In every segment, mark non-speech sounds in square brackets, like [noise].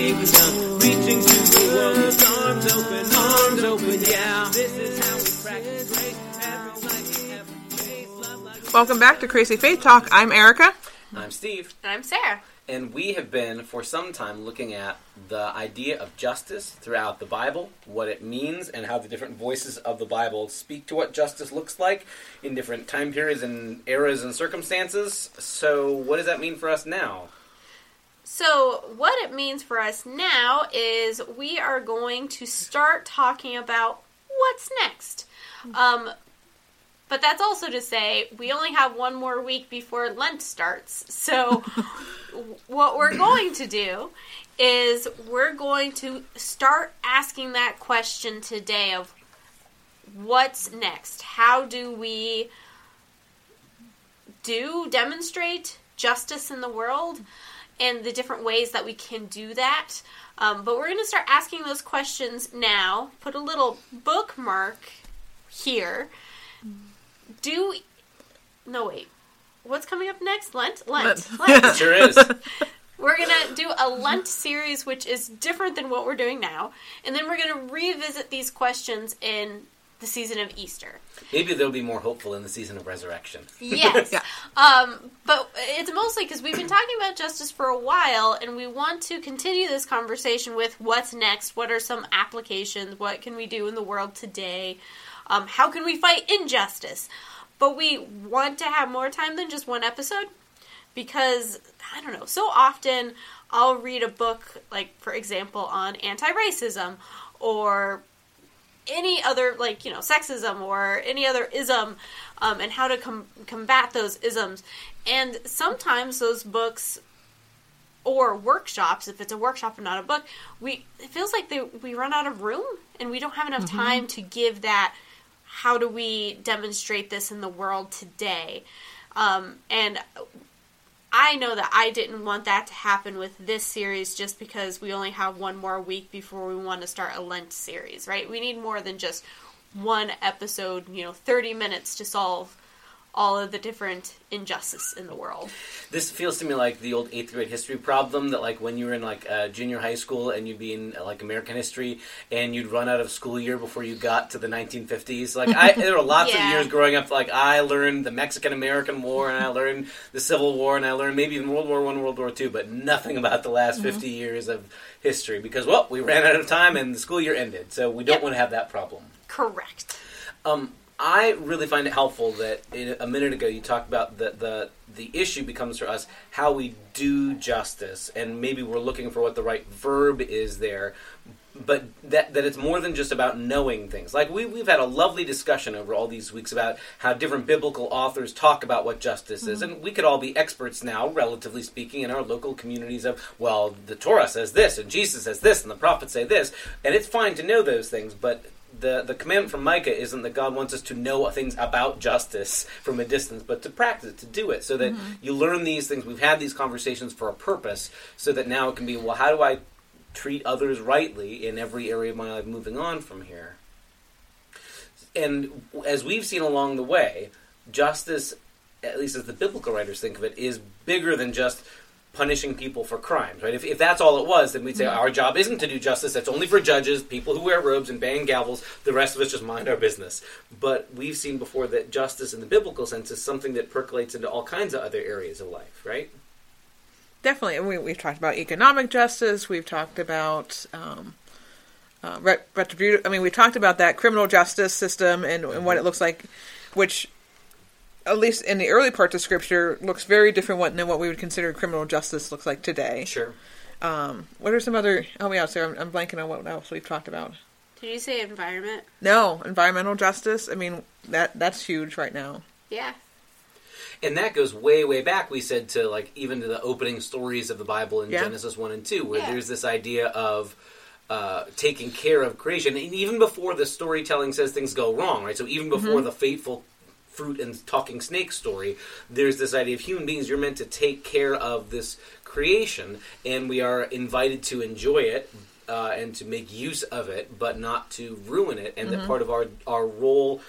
with the kingdom, reaching to the world with arms open, arms open. Yeah, this is how we practice grace. Every night, every day, love like Welcome back to Crazy Faith Talk. I'm Erica. I'm Steve, And I'm Sarah. and we have been for some time looking at the idea of justice throughout the Bible, what it means, and how the different voices of the Bible speak to what justice looks like in different time periods and eras and circumstances. So, what does that mean for us now? So, what it means for us now is we are going to start talking about what's next. Um, but that's also to say we only have one more week before Lent starts. So, [laughs] what we're going to do is we're going to start asking that question today of what's next? How do we do demonstrate justice in the world and the different ways that we can do that. Um, but we're going to start asking those questions now. Put a little bookmark here. Do no wait. What's coming up next? Lent. Lent. Lent. Lent. [laughs] Sure is. [laughs] We're gonna do a Lent series, which is different than what we're doing now, and then we're gonna revisit these questions in the season of Easter. Maybe they'll be more hopeful in the season of resurrection. [laughs] Yes. [laughs] Yeah. Um, but it's mostly because we've been talking about justice for a while, and we want to continue this conversation with what's next. What are some applications? What can we do in the world today? Um, how can we fight injustice? But we want to have more time than just one episode because I don't know. So often I'll read a book, like for example, on anti-racism or any other like you know sexism or any other ism um, and how to com- combat those isms. And sometimes those books or workshops if it's a workshop and not a book we it feels like they, we run out of room and we don't have enough time to give that how do we demonstrate this in the world today? Um, and I know that I didn't want that to happen with this series just because we only have one more week before we want to start a Lent series, right? We need more than just one episode, you know, 30 minutes to solve all of the different injustice in the world. This feels to me like the old eighth grade history problem that, like, when you were in like uh, junior high school and you'd be in like American history and you'd run out of school year before you got to the 1950s. Like, I there were lots [laughs] Yeah. of years growing up. Like, I learned the Mexican American War and I learned the Civil War and I learned maybe even World War One, World War Two, but nothing about the last 50 years of history because well, we ran out of time and the school year ended. So we don't Yep. want to have that problem. Correct. Um, I really find it helpful that in, a minute ago you talked about the, the the issue becomes for us how we do justice, and maybe we're looking for what the right verb is there. But that that it's more than just about knowing things. Like we we've had a lovely discussion over all these weeks about how different biblical authors talk about what justice is, mm-hmm. and we could all be experts now, relatively speaking, in our local communities of well, the Torah says this, and Jesus says this, and the prophets say this, and it's fine to know those things, but the the commandment from Micah isn't that God wants us to know things about justice from a distance, but to practice it, to do it, so that mm-hmm. you learn these things. We've had these conversations for a purpose, so that now it can be, well, how do I treat others rightly in every area of my life moving on from here? And as we've seen along the way, justice, at least as the biblical writers think of it, is bigger than just punishing people for crimes, right? If, if that's all it was, then we'd say our job isn't to do justice. That's only for judges, people who wear robes and bang gavels. The rest of us just mind our business. But we've seen before that justice in the biblical sense is something that percolates into all kinds of other areas of life, right? Definitely. And we, we've talked about economic justice. We've talked about um, uh, retributive. I mean, we talked about that criminal justice system and, and what it looks like, which, at least in the early parts of Scripture, looks very different than what we would consider criminal justice looks like today. Sure. Um, what are some other? Oh, yeah, Sarah, I'm, I'm blanking on what else we've talked about. Did you say environment? No, environmental justice. I mean, that that's huge right now. Yeah. And that goes way, way back. We said to like even to the opening stories of the Bible in Yeah. Genesis one and two, where Yeah. there's this idea of uh, taking care of creation, and even before the storytelling says things go wrong, right? So even before the fateful fruit and talking snake story, there's this idea of human beings. You're meant to take care of this creation, and we are invited to enjoy it. Uh, and to make use of it, but not to ruin it, and that part of our our role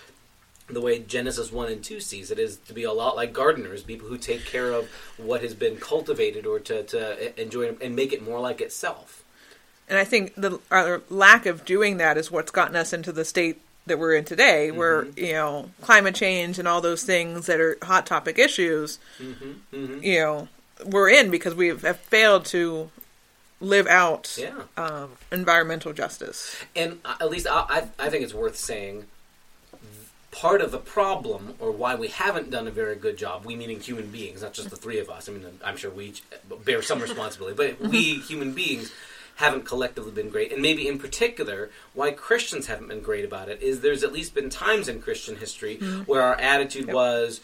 the way Genesis 1 and 2 sees it is to be a lot like gardeners, people who take care of what has been cultivated or to, to enjoy and make it more like itself. And I think the our lack of doing that is what's gotten us into the state that we're in today, where you know climate change and all those things that are hot topic issues, you know, we're in because we have failed to live out Yeah. um, environmental justice. And uh, at least I, I, I think it's worth saying part of the problem or why we haven't done a very good job we meaning human beings not just the three of us i mean i'm sure we each bear some responsibility but we [laughs] human beings haven't collectively been great and maybe in particular why christians haven't been great about it is there's at least been times in christian history where our attitude Yep. was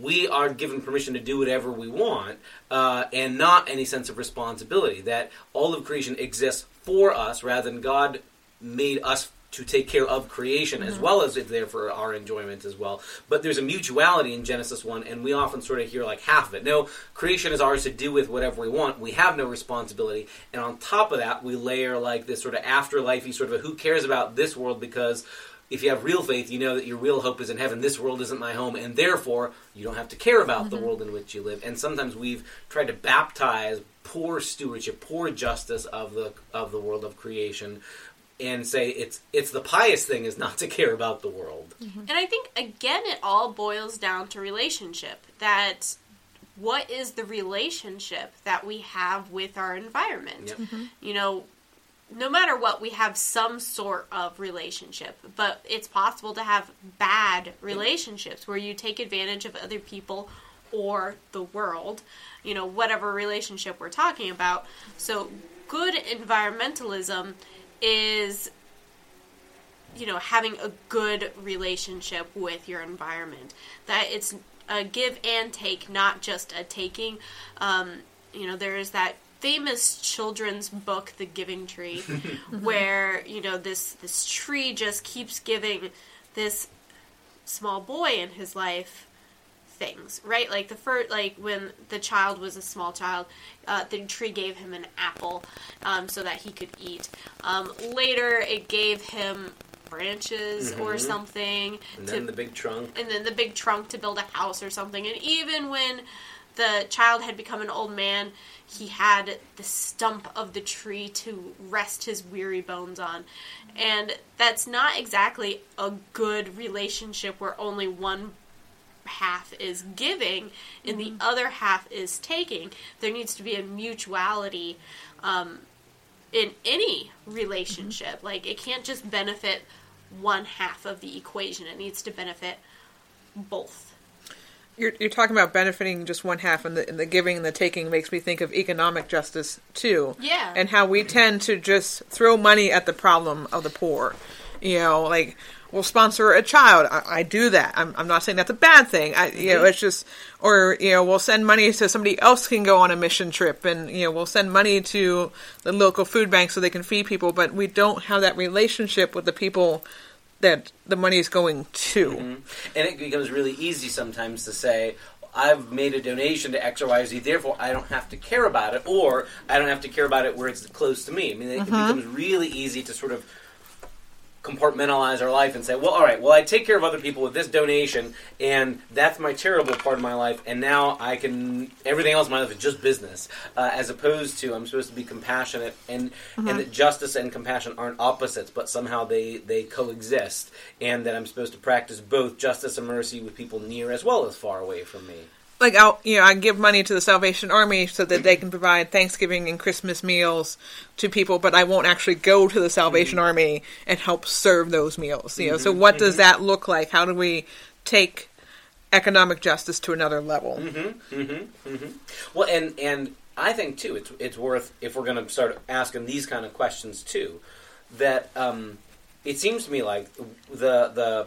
we are given permission to do whatever we want uh, and not any sense of responsibility that all of creation exists for us rather than god made us to take care of creation as mm-hmm. well as it's there for our enjoyment as well. But there's a mutuality in Genesis 1, and we often sort of hear like half of it. No, creation is ours to do with whatever we want. We have no responsibility. And on top of that, we layer like this sort of afterlifey sort of a who cares about this world because if you have real faith, you know that your real hope is in heaven. This world isn't my home, and therefore you don't have to care about the mm-hmm. world in which you live. And sometimes we've tried to baptize poor stewardship, poor justice of the of the world of creation, and say it's it's the pious thing is not to care about the world. Mm-hmm. And I think again it all boils down to relationship. That what is the relationship that we have with our environment? Yep. Mm-hmm. You know, no matter what, we have some sort of relationship, but it's possible to have bad relationships where you take advantage of other people or the world, you know, whatever relationship we're talking about. So, good environmentalism is you know having a good relationship with your environment. That it's a give and take not just a taking. Um, you know there is that famous children's book the giving tree [laughs] [laughs] where you know this this tree just keeps giving this small boy in his life things, right? Like the first, like when the child was a small child, uh, the tree gave him an apple um, so that he could eat. Um, later, it gave him branches or something And to then the big trunk. and then the big trunk to build a house or something. And even when the child had become an old man, he had the stump of the tree to rest his weary bones on. And that's not exactly a good relationship where only one half is giving and the other half is taking. There needs to be a mutuality um, in any relationship. Like, it can't just benefit one half of the equation, it needs to benefit both. You're, you're talking about benefiting just one half, and the, and the giving and the taking makes me think of economic justice too. Yeah. And how we tend to just throw money at the problem of the poor. You know, like we'll sponsor a child. I, I do that. I'm, I'm not saying that's a bad thing. I, you know, it's just, or you know, we'll send money so somebody else can go on a mission trip, and you know, we'll send money to the local food bank so they can feed people. But we don't have that relationship with the people that the money is going to. Mm-hmm. And it becomes really easy sometimes to say, I've made a donation to X or Y or Z, therefore I don't have to care about it, or I don't have to care about it where it's close to me. I mean, it mm-hmm. becomes really easy to sort of compartmentalize our life and say, well, all right, well, I take care of other people with this donation, and that's my charitable part of my life, and now I can everything else in my life is just business, uh, as opposed to I'm supposed to be compassionate, and and that justice and compassion aren't opposites, but somehow they they coexist, and that I'm supposed to practice both justice and mercy with people near as well as far away from me. Like I'll you know I give money to the Salvation Army so that they can provide Thanksgiving and Christmas meals to people, but I won't actually go to the Salvation mm-hmm. Army and help serve those meals. You know, so mm-hmm. what does mm-hmm. that look like? How do we take economic justice to another level? Well, and and I think too, it's it's worth if we're going to start asking these kind of questions too, that um, it seems to me like the the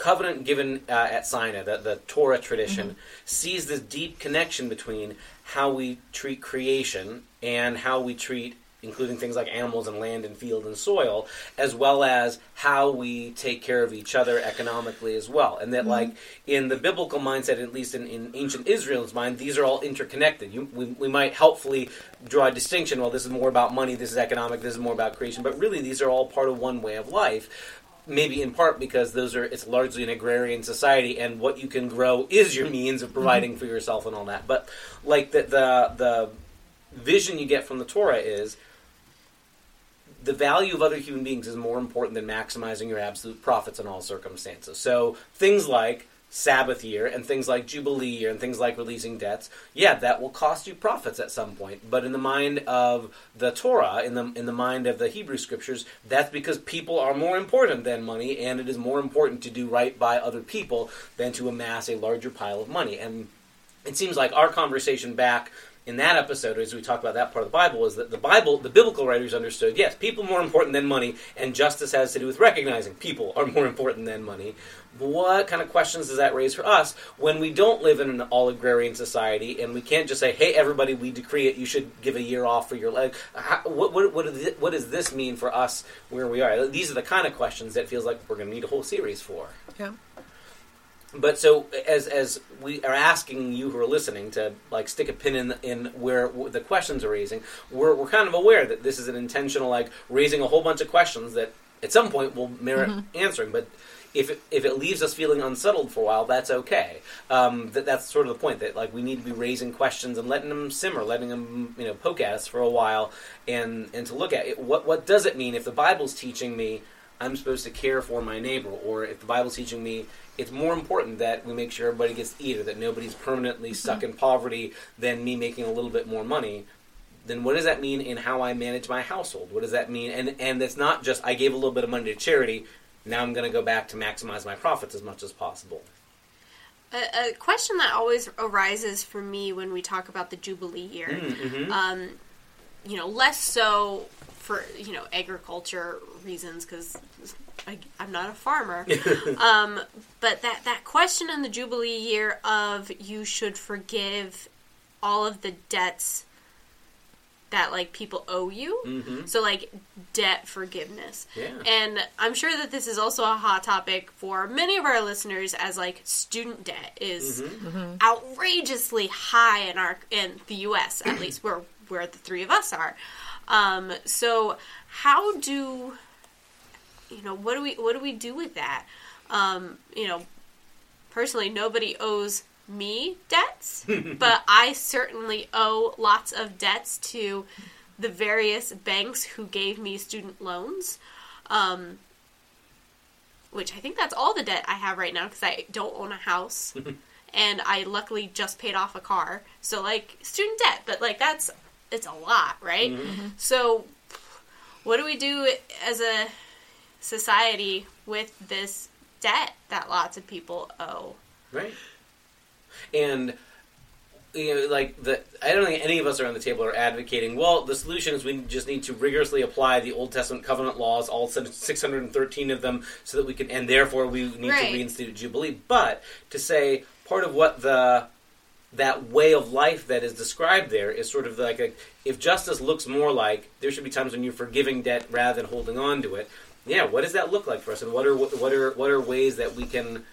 covenant given uh, at Sinai, the, the Torah tradition, sees this deep connection between how we treat creation and how we treat including things like animals and land and field and soil, as well as how we take care of each other economically as well. And that, like, in the biblical mindset, at least in, in ancient Israel's mind, these are all interconnected. You, we, we might helpfully draw a distinction well, this is more about money, this is economic, this is more about creation, but really these are all part of one way of life maybe in part because those are it's largely an agrarian society, and what you can grow is your means of mm-hmm. providing for yourself and all that. But like the the the vision you get from the Torah is the value of other human beings is more important than maximizing your absolute profits in all circumstances. So things like Sabbath year and things like Jubilee year and things like releasing debts, yeah, that will cost you profits at some point. But in the mind of the Torah, in the in the mind of the Hebrew scriptures, that's because people are more important than money, and it is more important to do right by other people than to amass a larger pile of money. And it seems like our conversation back in that episode, as we talk about that part of the Bible, is that the Bible, the biblical writers understood, yes, people more important than money, and justice has to do with recognizing people are more important than money. What kind of questions does that raise for us when we don't live in an all agrarian society and we can't just say, hey, everybody, we decree it, you should give a year off for your leg? How, what, what, what, what does this mean for us where we are? These are the kind of questions that feels like we're going to need a whole series for. Yeah. But so as as we are asking you who are listening to like stick a pin in in where w- the questions are raising, we're we're kind of aware that this is an intentional like raising a whole bunch of questions that at some point will merit mm-hmm. answering. But if it, if it leaves us feeling unsettled for a while, that's okay. Um, that that's sort of the point that like we need to be raising questions and letting them simmer, letting them you know poke at us for a while, and and to look at it. What what does it mean if the Bible's teaching me? I'm supposed to care for my neighbor, or if the Bible's teaching me it's more important that we make sure everybody gets to eat, or that nobody's permanently stuck in poverty than me making a little bit more money. Then what does that mean in how I manage my household? What does that mean? And and it's not just I gave a little bit of money to charity. Now I'm going to go back to maximize my profits as much as possible. A, a question that always arises for me when we talk about the Jubilee year, Mm-hmm. um, you know, less so for you know agriculture reasons because I'm not a farmer, [laughs] um, but that that question in the Jubilee year of you should forgive all of the debts that like people owe you. Mm-hmm. So like debt forgiveness. Yeah. And I'm sure that this is also a hot topic for many of our listeners as like student debt is Mm-hmm. outrageously high in our in the US at least where where the three of us are. Um, so how do you know what do we what do we do with that? Um, you know, personally nobody owes me debts, but [laughs] I certainly owe lots of debts to the various banks who gave me student loans. Um, which I think that's all the debt I have right now because I don't own a house. [laughs] and I luckily just paid off a car. So, like, student debt, but like, that's it's a lot, right? So, what do we do as a society with this debt that lots of people owe? Right. And you know, like the I don't think any of us around the table are advocating. Well, the solution is we just need to rigorously apply the Old Testament covenant laws, all six hundred and thirteen of them, so that we can, and therefore we need Right. to reinstate Jubilee. But to say part of what the that way of life that is described there is sort of like a, if justice looks more like there should be times when you're forgiving debt rather than holding on to it. Yeah, what does that look like for us, and what are what are what are ways that we can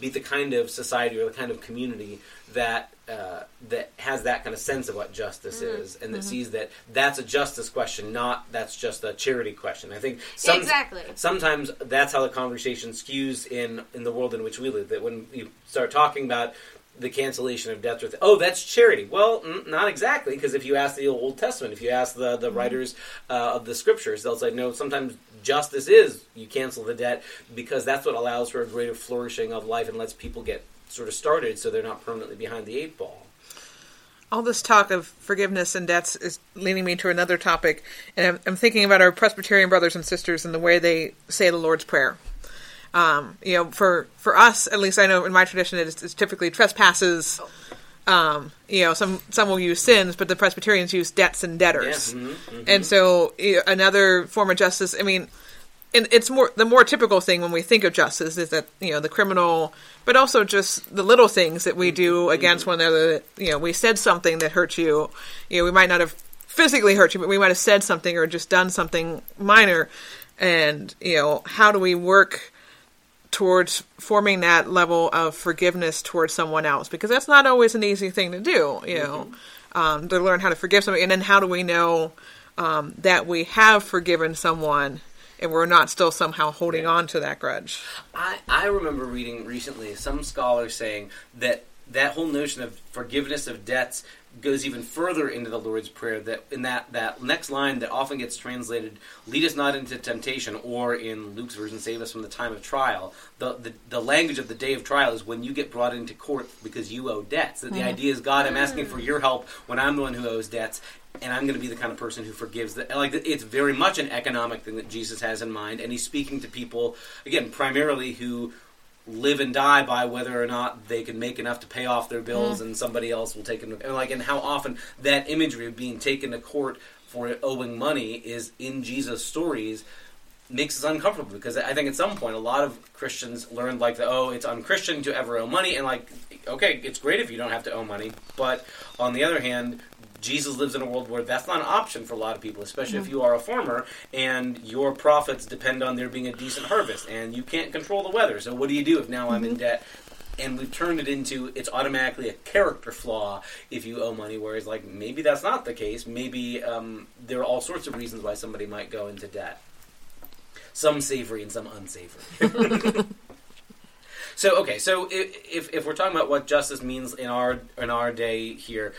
be the kind of society or the kind of community that uh, that has that kind of sense of what justice is, and that sees that that's a justice question, not that's just a charity question. I think some, exactly. sometimes that's how the conversation skews in in the world in which we live. That when you start talking about the cancellation of debts, or th- oh, that's charity. Well, mm, not exactly, because if you ask the Old Testament, if you ask the the writers uh, of the Scriptures, they'll say no. Sometimes justice is you cancel the debt because that's what allows for a greater flourishing of life and lets people get sort of started, so they're not permanently behind the eight ball. all this talk of forgiveness and debts is leading me to another topic, and I'm, I'm thinking about our Presbyterian brothers and sisters and the way they say the Lord's Prayer. Um, you know, for for us, at least I know in my tradition, it is, it's typically trespasses. Um, you know, some some will use sins, but the Presbyterians use debts and debtors. Yeah, mhm, mhm. And so you know, another form of justice. I mean, and it's more the more typical thing when we think of justice is that you know the criminal, but also just the little things that we do against one another. That, you know, we said something that hurt you. You know, we might not have physically hurt you, but we might have said something or just done something minor. And you know, how do we work towards forming that level of forgiveness towards someone else? Because that's not always an easy thing to do. You know, um, to learn how to forgive somebody, and then how do we know? um, that we have forgiven someone and we're not still somehow holding on to that grudge. I, I remember reading recently some scholars saying that that whole notion of forgiveness of debts goes even further into the Lord's Prayer. That in that that next line that often gets translated, "Lead us not into temptation," or in Luke's version, "Save us from the time of trial." The the, the language of the day of trial is when you get brought into court because you owe debts. That the mm-hmm. idea is, God, I'm asking mm. for your help when I'm the one who owes debts. And I'm going to be the kind of person who forgives. The, like it's very much an economic thing that Jesus has in mind, and he's speaking to people again primarily who live and die by whether or not they can make enough to pay off their bills mm-hmm. and somebody else will take them and like and how often that imagery of being taken to court for owing money is in Jesus stories makes us uncomfortable because I think at some point a lot of Christians learned like the oh it's unchristian to ever owe money and like okay it's great if you don't have to owe money but on the other hand Jesus lives in a world where that's not an option for a lot of people, especially if you are a farmer and your profits depend on there being a decent harvest and you can't control the weather. So what do you do if now I'm in debt? And we've turned it into it's automatically a character flaw if you owe money, whereas like maybe that's not the case. Maybe um, there are all sorts of reasons why somebody might go into debt. Some savory and some unsavory. [laughs] [laughs] So okay, so if if we're talking about what justice means in our in our day here,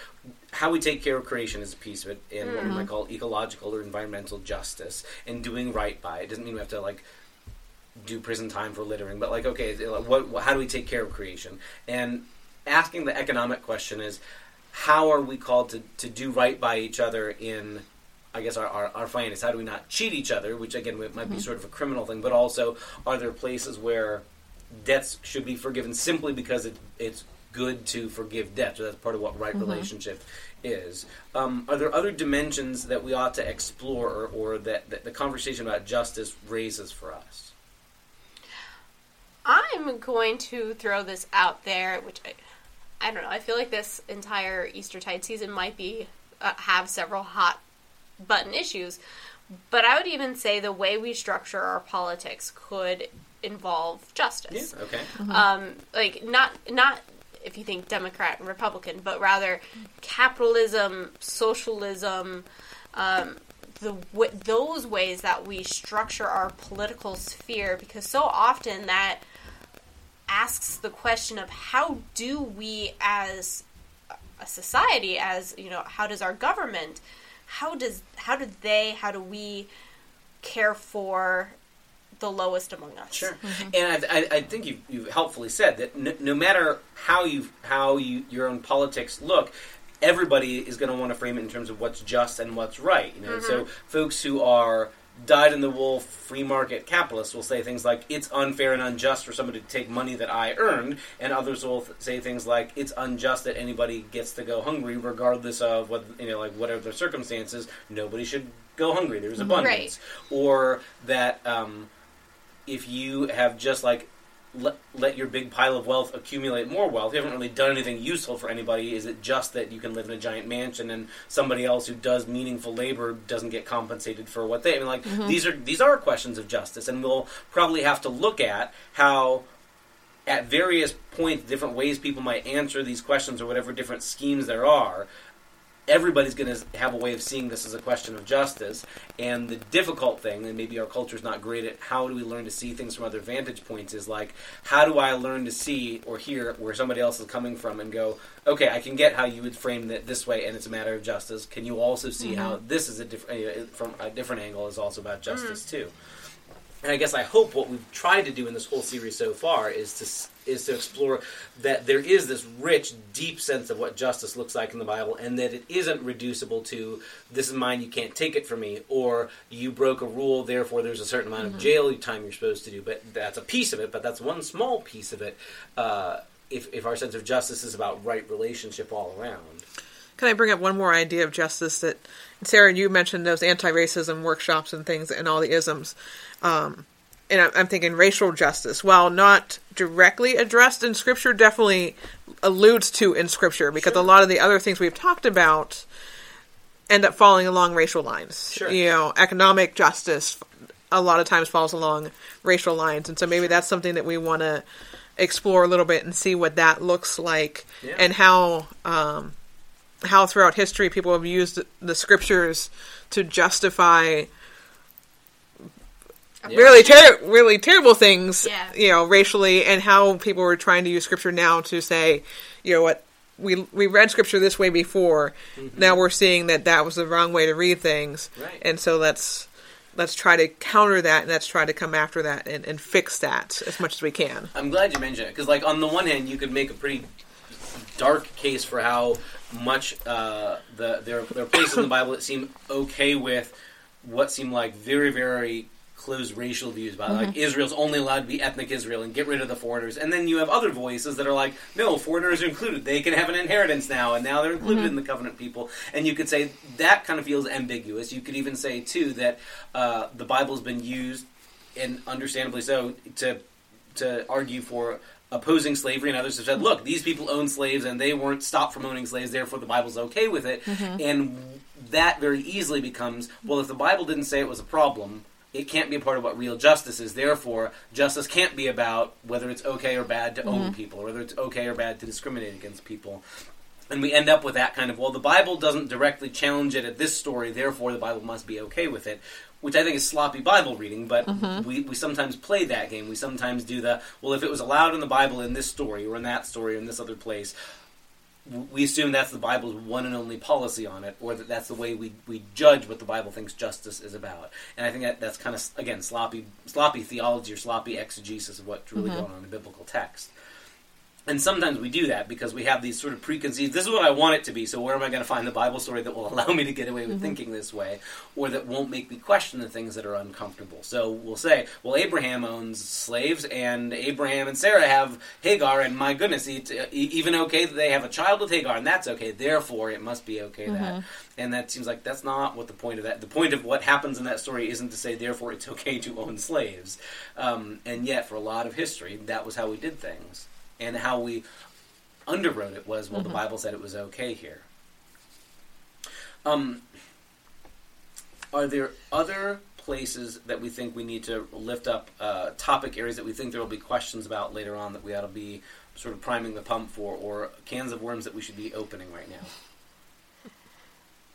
how we take care of creation is a piece of it, and what we mm-hmm. might call ecological or environmental justice, and doing right by it doesn't mean we have to like do prison time for littering, but like okay, what, what how do we take care of creation? And asking the economic question is, how are we called to to do right by each other in I guess our, our, our finance. How do we not cheat each other? Which again might be mm-hmm. sort of a criminal thing, but also are there places where debts should be forgiven simply because it, it's good to forgive debts? So that's part of what right relationship is. Um, are there other dimensions that we ought to explore, or, or that, that the conversation about justice raises for us? I'm going to throw this out there, which I, I don't know. I feel like this entire Eastertide season might be uh, have several hot button issues, but I would even say the way we structure our politics could involve justice. Okay. um, like not not if you think Democrat and Republican, but rather capitalism, socialism, um, the w- those ways that we structure our political sphere, because so often that asks the question of how do we as a society as you know how does our government how does how do they how do we care for the lowest among us Sure, mm-hmm. and I, I, I think you you helpfully said that no, no matter how you how you your own politics look, everybody is going to want to frame it in terms of what's just and what's right. You know, so mm-hmm. folks who are dyed in the wool free market capitalists will say things like it's unfair and unjust for somebody to take money that I earned, and others will th- say things like it's unjust that anybody gets to go hungry regardless of what you know like whatever their circumstances. Nobody should go hungry. There's mm-hmm. abundance, or that. Um, if you have just like let, let your big pile of wealth accumulate more wealth, you haven't really done anything useful for anybody. Is it just that you can live in a giant mansion and somebody else who does meaningful labor doesn't get compensated for what they? I mean, like mm-hmm. these are these are questions of justice, and we'll probably have to look at how. At various points, different ways people might answer these questions, or whatever different schemes there are, everybody's going to have a way of seeing this as a question of justice. And the difficult thing, and maybe our culture is not great at how do we learn to see things from other vantage points, is like, how do I learn to see or hear where somebody else is coming from and go, okay, I can get how you would frame it this way and it's a matter of justice. Can you also see how mm-hmm. this is a different, from a different angle is also about justice mm. too? And I guess I hope what we've tried to do in this whole series so far is to is to explore that there is this rich, deep sense of what justice looks like in the Bible, and that it isn't reducible to "this is mine, you can't take it from me," or "you broke a rule, therefore there's a certain amount of jail time you're supposed to do." But that's a piece of it. But that's one small piece of it. Uh, if if our sense of justice is about right relationship all around, Can I bring up one more idea of justice that Sarah, you mentioned those anti-racism workshops and things and all the isms. Um, and I'm, thinking racial justice, while not directly addressed in Scripture, definitely alludes to in Scripture because a lot of the other things we've talked about end up falling along racial lines. Sure. You know, economic justice a lot of times falls along racial lines, and so maybe that's something that we want to explore a little bit and see what that looks like Yeah. and how um, how throughout history people have used the scriptures to justify really ter- really terrible things, Yeah. you know, racially, and how people were trying to use scripture now to say, you know, what we we read scripture this way before. Now we're seeing that that was the wrong way to read things, Right. and so let's let's try to counter that and let's try to come after that and, and fix that as much as we can. I'm glad you mentioned it because, like, on the one hand, you could make a pretty dark case for how much uh, the there there are places in the Bible that seem okay with what seem like very very closed racial views about like mm-hmm. Israel's only allowed to be ethnic Israel and get rid of the foreigners, and then you have other voices that are like, no, foreigners are included; they can have an inheritance now, and now they're included mm-hmm. in the covenant people. And you could say that kind of feels ambiguous. You could even say too that uh, the Bible has been used, and understandably so, to to argue for opposing slavery, and others have said, look, these people own slaves and they weren't stopped from owning slaves, therefore the Bible's okay with it. Mm-hmm. And that very easily becomes, well, if the Bible didn't say it was a problem, it can't be a part of what real justice is. Therefore, justice can't be about whether it's okay or bad to own mm-hmm. people, or whether it's okay or bad to discriminate against people. And we end up with that kind of, well, the Bible doesn't directly challenge it at this story, therefore the Bible must be okay with it, which I think is sloppy Bible reading, but mm-hmm. we, we sometimes play that game. We sometimes do the, well, if it was allowed in the Bible in this story, or in that story, or in this other place, we assume that's the Bible's one and only policy on it, or that that's the way we, we judge what the Bible thinks justice is about. And I think that that's kind of, again, sloppy sloppy theology or sloppy exegesis of what's really mm-hmm. going on in the biblical text. And sometimes we do that because we have these sort of preconceived. This is what I want it to be. So where am I going to find the Bible story that will [laughs] allow me to get away with thinking this way, or that won't make me question the things that are uncomfortable? So we'll say, well, Abraham owns slaves, and Abraham and Sarah have Hagar, and my goodness, it's even okay that they have a child with Hagar, and that's okay. Therefore, it must be okay that. And that seems like that's not what the point of that. The point of what happens in that story isn't to say, therefore, it's okay to own slaves. Um, and yet, for a lot of history, that was how we did things and how we underwrote it was well the bible said it was okay here um, are there other places that we think we need to lift up uh, topic areas that we think there will be questions about later on that we ought to be sort of priming the pump for or cans of worms that we should be opening right now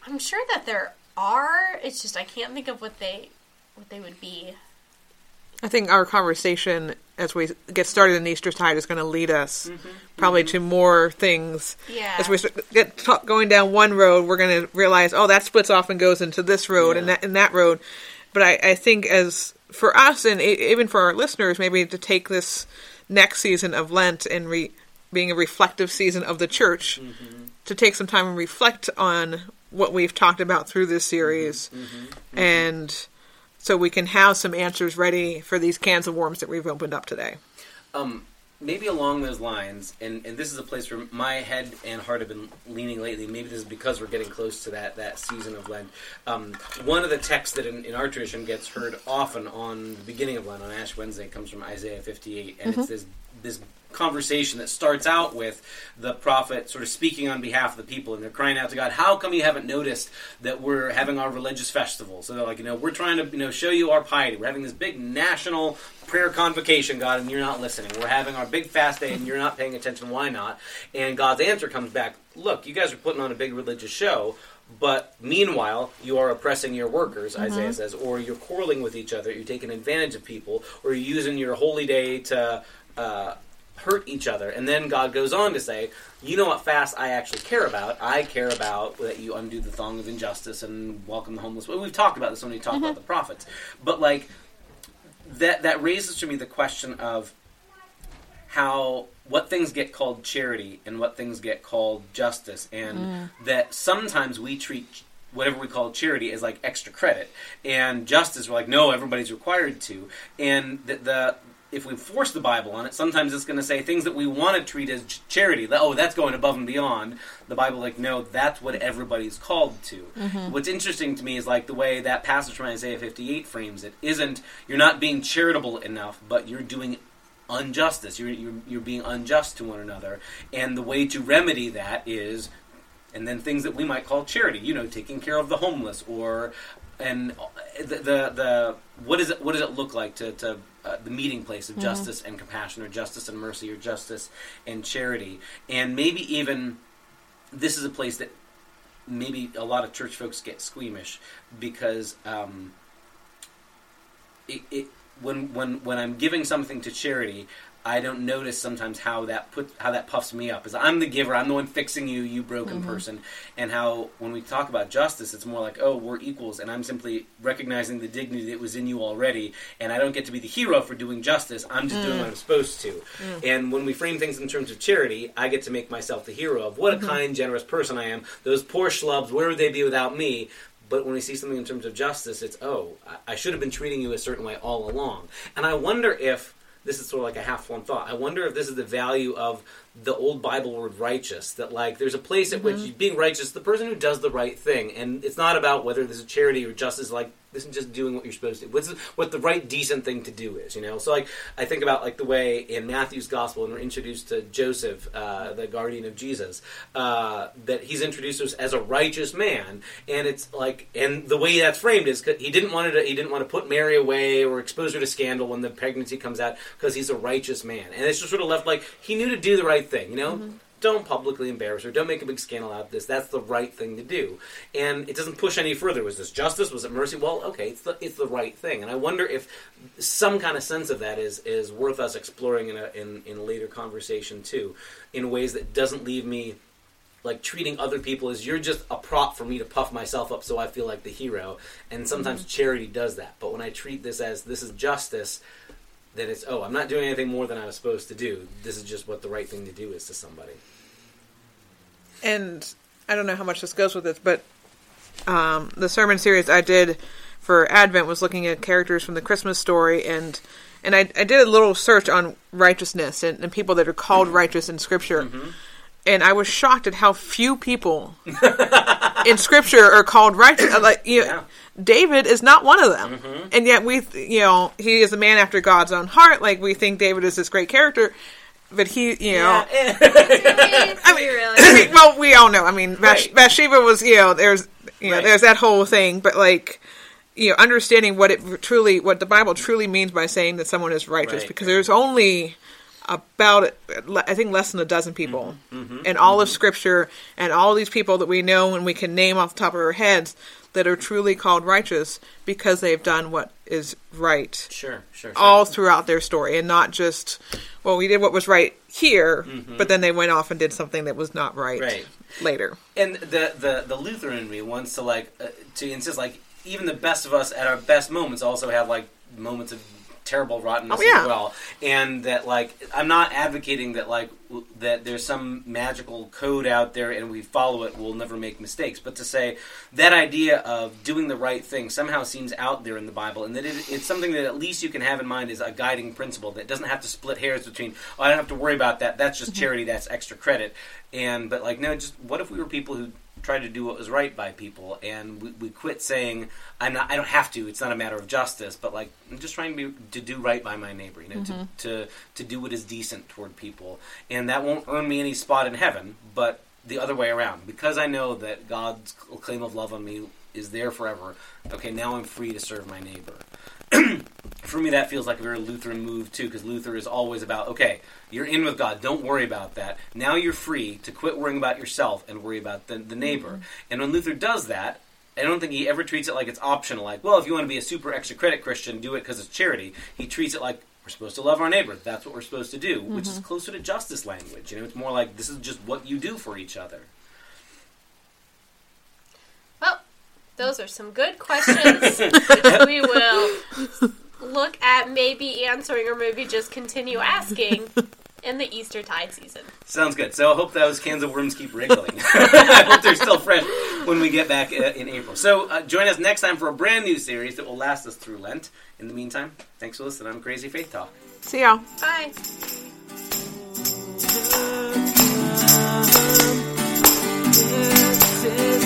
I'm sure that there are. It's just I can't think of what they what they would be. I think our conversation as we get started in Eastertide is going to lead us probably to more things. Yeah. As we get t- going down one road, we're going to realize, oh, that splits off and goes into this road and Yeah. that and that road. But I, I think as for us and e- even for our listeners, maybe to take this next season of Lent and re, being a reflective season of the church, to take some time and reflect on what we've talked about through this series, mm-hmm. Mm-hmm. Mm-hmm. and so we can have some answers ready for these cans of worms that we've opened up today. um, maybe along those lines, and, and this is a place where my head and heart have been leaning lately. Maybe this is because we're getting close to that, that season of Lent. Um, one of the texts that in, in our tradition gets heard often on the beginning of Lent, on Ash Wednesday, comes from Isaiah 58, and it's this this conversation that starts out with the prophet sort of speaking on behalf of the people and they're crying out to God, how come you haven't noticed that we're having our religious festival? So they're like, you know, we're trying to, you know, show you our piety. We're having this big national prayer convocation, God, and you're not listening. We're having our big fast day and you're not paying attention. Why not? And God's answer comes back, look, you guys are putting on a big religious show, but meanwhile, you are oppressing your workers, Isaiah says, or you're quarreling with each other, you're taking advantage of people, or you're using your holy day to uh, hurt each other. And then God goes on to say, you know what fast I actually care about? I care about that you undo the thong of injustice and welcome the homeless. Well, we've talked about this when we talk about mm-hmm. the prophets. But like that that raises to me the question of how what things get called charity and what things get called justice and mm. that sometimes we treat whatever we call charity as like extra credit and justice we're like no everybody's required to and the, the if we force the bible on it sometimes it's going to say things that we want to treat as ch- charity oh that's going above and beyond the bible like no that's what everybody's called to mm-hmm. what's interesting to me is like the way that passage from isaiah 58 frames it isn't you're not being charitable enough but you're doing injustice. You're, you're, you're being unjust to one another. And the way to remedy that is, and then things that we might call charity, you know, taking care of the homeless or, and the, the, the what, is it, what does it look like to, to uh, the meeting place of justice and compassion or justice and mercy or justice and charity. And maybe even this is a place that maybe a lot of church folks get squeamish because um, it, it when when when I'm giving something to charity, I don't notice sometimes how that put how that puffs me up. Is I'm the giver, I'm the one fixing you, you broken mm-hmm. person, and how when we talk about justice, it's more like oh we're equals, and I'm simply recognizing the dignity that was in you already, and I don't get to be the hero for doing justice. I'm just doing what mm. I'm supposed to. Mm. And when we frame things in terms of charity, I get to make myself the hero of what a mm-hmm. kind, generous person I am. Those poor schlubs, where would they be without me? But when we see something in terms of justice, it's oh, I- should have been treating you a certain way all along. And I wonder if this is sort of like a half-formed thought. I wonder if this is the value of the old Bible word "righteous." That like there's a place at which mm-hmm. being righteous, the person who does the right thing, and it's not about whether this is charity or justice. Like this is just doing what you're supposed to. What's what the right decent thing to do is, you know. So like I think about like the way in Matthew's gospel, when we're introduced to Joseph, uh, the guardian of Jesus, uh, that he's introduced us as a righteous man, and it's like, and the way that's framed is he didn't want to he didn't want to put Mary away or expose her to scandal when the pregnancy comes out because he's a righteous man, and it's just sort of left like he knew to do the right thing, you know. Don't publicly embarrass her. Don't make a big scandal out of this. That's the right thing to do, and it doesn't push any further. Was this justice? Was it mercy? Well, okay, it's the it's the right thing, and I wonder if some kind of sense of that is is worth us exploring in a in, in a later conversation too, in ways that doesn't leave me like treating other people as you're just a prop for me to puff myself up so I feel like the hero. And sometimes mm-hmm. charity does that. But when I treat this as this is justice, then it's oh, I'm not doing anything more than I was supposed to do. This is just what the right thing to do is to somebody. and I don't know how much this goes with this, but um, the sermon series I did for Advent was looking at characters from the Christmas story, and and I, I did a little search on righteousness and, and people that are called righteous in Scripture, and I was shocked at how few people [laughs] in Scripture are called righteous. Like you Yeah. David is not one of them, mm-hmm. and yet we, you know, he is a man after God's own heart. Like we think David is this great character, but he, you know. [laughs] I mean, really. I mean, well, we all know. I mean, Bath- Right. Bathsheba was, you know, there's, you know, Right. there's that whole thing, but like, you know, understanding what it truly, what the Bible truly means by saying that someone is righteous, Right. because there's only about, I think, less than a dozen people Mm-hmm. in all of Scripture, and all these people that we know and we can name off the top of our heads that are truly called righteous because they've done what is right Sure, sure, sure. all throughout their story and not just well we did what was right here but then they went off and did something that was not right, Mm-hmm. Right. later and the the the Lutheran in me wants to like uh, to insist like even the best of us at our best moments also have like moments of terrible rottenness Oh, yeah. as well. And that like i'm not advocating that like w- that there's some magical code out there and we follow it we'll never make mistakes. But to say that idea of doing the right thing somehow seems out there in the bible and that it, it's something that at least you can have in mind is a guiding principle that doesn't have to split hairs between oh, i don't have to worry about that. That's just mm-hmm. charity. That's extra credit. And but like no just what if we were people who tried to do what was right by people and we, we quit saying i'm not i don't have to it's not a matter of justice but like i'm just trying to be to do right by my neighbor you know to, mm-hmm. to to do what is decent toward people. And that won't earn me any spot in heaven but the other way around. Because i know that god's claim of love on me is there forever okay now i'm free to serve my neighbor [clears throat] for me that feels like a very lutheran move too because luther is always about okay you're in with god don't worry about that now you're free to quit worrying about yourself and worry about the, the neighbor mm-hmm. and when luther does that I don't think he ever treats it like it's optional. Like, well, if you want to be a super extra credit Christian, do it because it's charity. He treats it like we're supposed to love our neighbor. That's what we're supposed to do, which is mm-hmm. closer to justice language. You know, it's more like this is just what you do for each other. Well, those are some good questions, [laughs] we will look at maybe answering or maybe just continue asking [laughs] in the Easter tide season. Sounds good. So I hope those cans of worms keep wriggling. [laughs] I hope they're still fresh when we get back uh, in April. So uh, join us next time for a brand new series that will last us through Lent. In the meantime, thanks for listening. I'm Crazy Faith Talk. see y'all Bye. This is